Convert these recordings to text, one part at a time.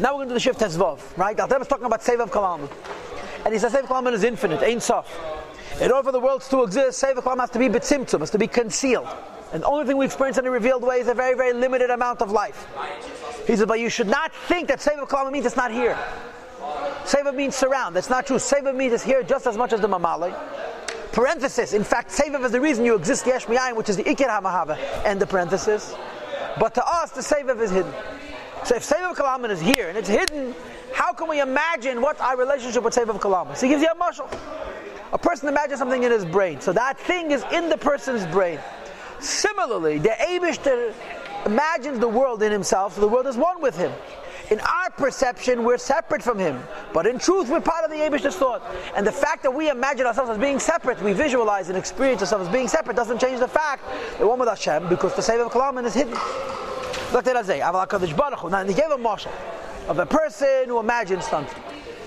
Now we're going to do the shift Tezvav, right? Alter is talking about Sevav Kalam. And he says Sevav Kalam is infinite, Ein Sof. In order for the worlds to exist, Sevav Kalam has to be Betzimtzum, has to be concealed. And the only thing we experience in a revealed way is a very, very limited amount of life. He says, but you should not think that Sevav Kalam means it's not here. Sevav means surround. That's not true. Sevav means it's here just as much as the Mamale. Parenthesis. In fact, Sevav is the reason you exist, Yesh Miyayin, which is the Ikir HaMahava. End the parenthesis. But to us, the Sevav is hidden. So if Sevav Kalaman is here and it's hidden, how can we imagine what our relationship with Sevav Kalaman? So he gives you a mashal. A person imagines something in his brain. So that thing is in the person's brain. Similarly, the Abishter imagines the world in himself, so the world is one with him. In our perception, we're separate from him. But in truth, we're part of the Abishter's thought. And the fact that we imagine ourselves as being separate, we visualize and experience ourselves as being separate, doesn't change the fact that one with Hashem, because the Sevav Kalaman is hidden. Look at Isaiah. Now, he gave a mashal of a person who imagines something.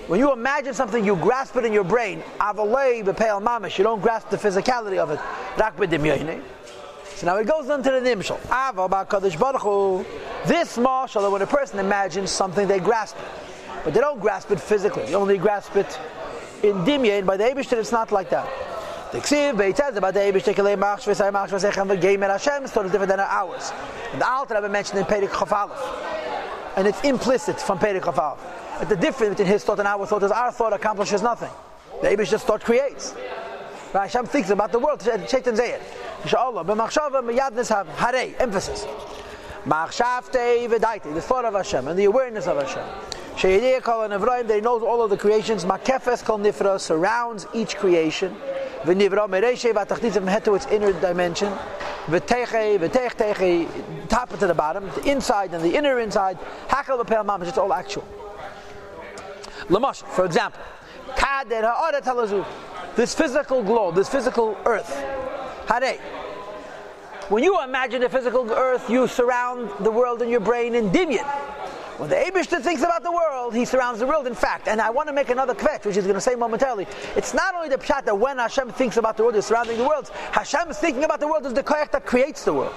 When you imagine something, you grasp it in your brain. Mamish. You don't grasp the physicality of it. So now it goes on to the nimshal. This mashal, when a person imagines something, they grasp it, but they don't grasp it physically. They only grasp it in dimya. By the Eibushter, it's not like that. The Ksiv Beit about the Eibush Tekelei Mach Shvesai Mach Shvesechem V'Geim El Hashem is different than ours. And the Alter Rebbe mentioned in Perik Chaf And it's implicit from Perik Chaf But the difference between his thought and our thought is our thought accomplishes nothing. The Eibush just thought creates. Right? Hashem thinks about the world. Shaitan Zayed. Inshallah. B'machshava miyad nishav. Harei. Emphasis. Machshavte v'daite. The thought of Hashem and the awareness of Hashem. Sheyediyah kol and They knows all of the creations. Makefes kol nifra surrounds each creation. V'nivra mereshe v'atachtit to its inner dimension. V'teche, v'tech teche, top to the bottom, the inside and the inner inside. Hakel v'pel mamash, it's all actual. Lamash, for example, kader oh, ha'ara talazu, this physical globe, this physical earth. Hare. When you imagine the physical earth, you surround the world in your brain in dimyan. When the Abishter thinks about the world, he surrounds the world. In fact, and I want to make another kvetch, which he's going to say momentarily. It's not only the pshat that when Hashem thinks about the world, he's surrounding the world. Hashem is thinking about the world is the koyach that creates the world.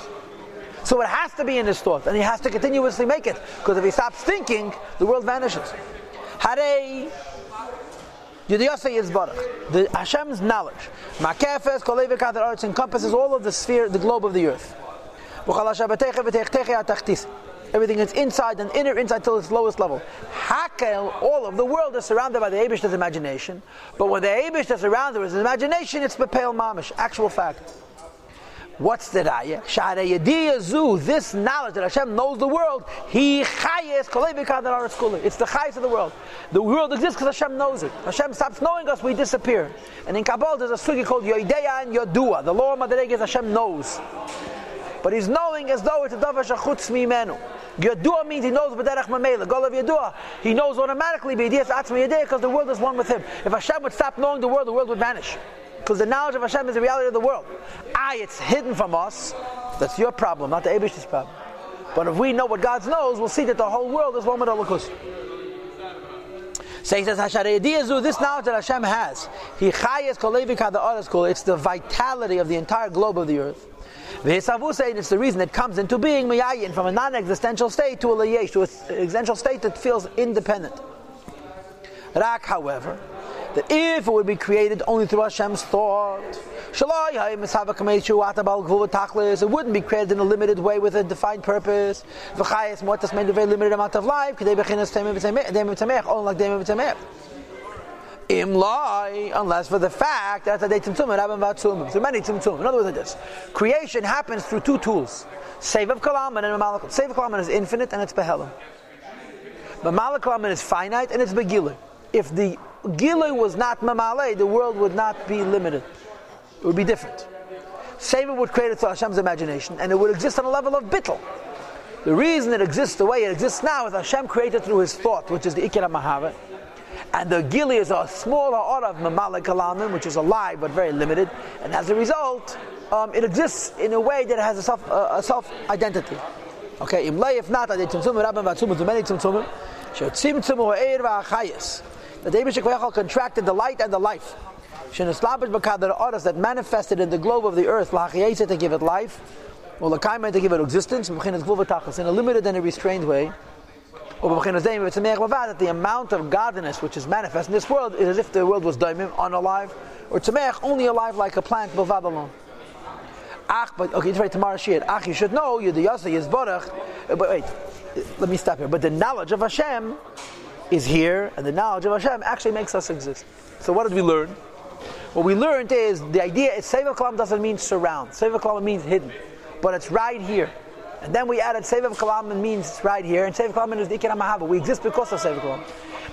So it has to be in his thought, and he has to continuously make it. Because if he stops thinking, the world vanishes. Hare Yudiyasa is. The Hashem's knowledge. Makefes, Kolevikat, encompasses all of the sphere, the globe of the earth. Everything is inside and inner inside till its lowest level. Hakel, all of the world is surrounded by the Abish's imagination, but when the Abish is surrounded with his imagination, it's Bepel Mamish, actual fact. What's the raya? Shara this knowledge that Hashem knows the world, He chayes It's the chayes of the world. The world exists because Hashem knows it. Hashem stops knowing us, we disappear. And in Kabbalah there's a sugi called Yoideya and Yodua. The law of is Hashem knows. But he's knowing as though it's a davar shachutz mimenu. Yadua means he knows b'derech mamela. Golav Yadua, he knows automatically b'yediyas atzma yadeh because the world is one with him. If Hashem would stop knowing the world, the world would vanish. Because the knowledge of Hashem is the reality of the world. Ah, it's hidden from us. That's your problem, not the Abish's problem. But if we know what God knows, we'll see that the whole world is one with Elokus. So he says, this knowledge that Hashem has, it's the vitality of the entire globe of the earth. It's the reason it comes into being miyayin from a non-existential state to a layesh, to an existential state that feels independent. Rak, however, that if it would be created only through Hashem's thought, it wouldn't be created in a limited way with a defined purpose. V'chayes made a very limited amount of life. Only like Unless for the fact that the tzimtzum rabban vatzum. So many tzimtzum. In other words, like this: creation happens through two tools: save of kalam and mamalak. Save of kalam is infinite and it's behelim. Mamalak kalam is finite and it's begilui. If the gilui was not mamale, the world would not be limited. It would be different. Save would create it through Hashem's imagination, and it would exist on a level of bittel. The reason it exists the way it exists now is Hashem created through His thought, which is the Ikira Mahava and the gili is a smaller order of mamalik kalamin, which is alive but very limited, and as a result, um, it exists in a way that has a self, uh, a self identity. Okay, imlay if not, adi tzimtzum rabban vatzum many tzimtzumim, shetzimtzum ha'er v'achayis. The David contracted the light and the life. Sheneslabish b'kadar oras that manifested in the globe of the earth, l'achayisa to give it life, or l'kaima to give it existence, in a limited and a restrained way. That the amount of godliness which is manifest in this world is as if the world was daimim, unalive, or tzemech, only alive like a plant, bavad alone. Ach, but okay, it's right tomorrow shir. Ach, you should know, you're the yasa yizborach. Uh, but wait, let me stop here. But the knowledge of Hashem is here, and the knowledge of Hashem actually makes us exist. So what did we learn? What we learned is the idea is Seva Kalam doesn't mean surround. Seva Kalam means hidden. But it's right here. And then we added Seva Kalam means right here. And Seva Kalam is the Ikram Mahaba. We exist because of Seva Kalam.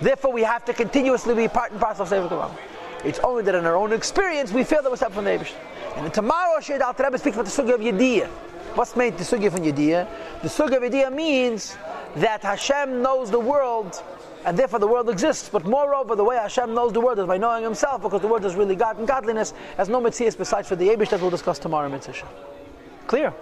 Therefore, we have to continuously be part and parcel of Seva Kalam. It's only that in our own experience we feel that we're separate from the Abish. And tomorrow, Shir Al Rebbe speaks about the Sugi of Yediyah. What's made the Sugi from Yediyah? The Sugi of Yediyah means that Hashem knows the world and therefore the world exists. But moreover, the way Hashem knows the world is by knowing Himself, because the world is really God, and godliness has no mitzvahs besides for the Abish that we'll discuss tomorrow in Mitzvah. Clear?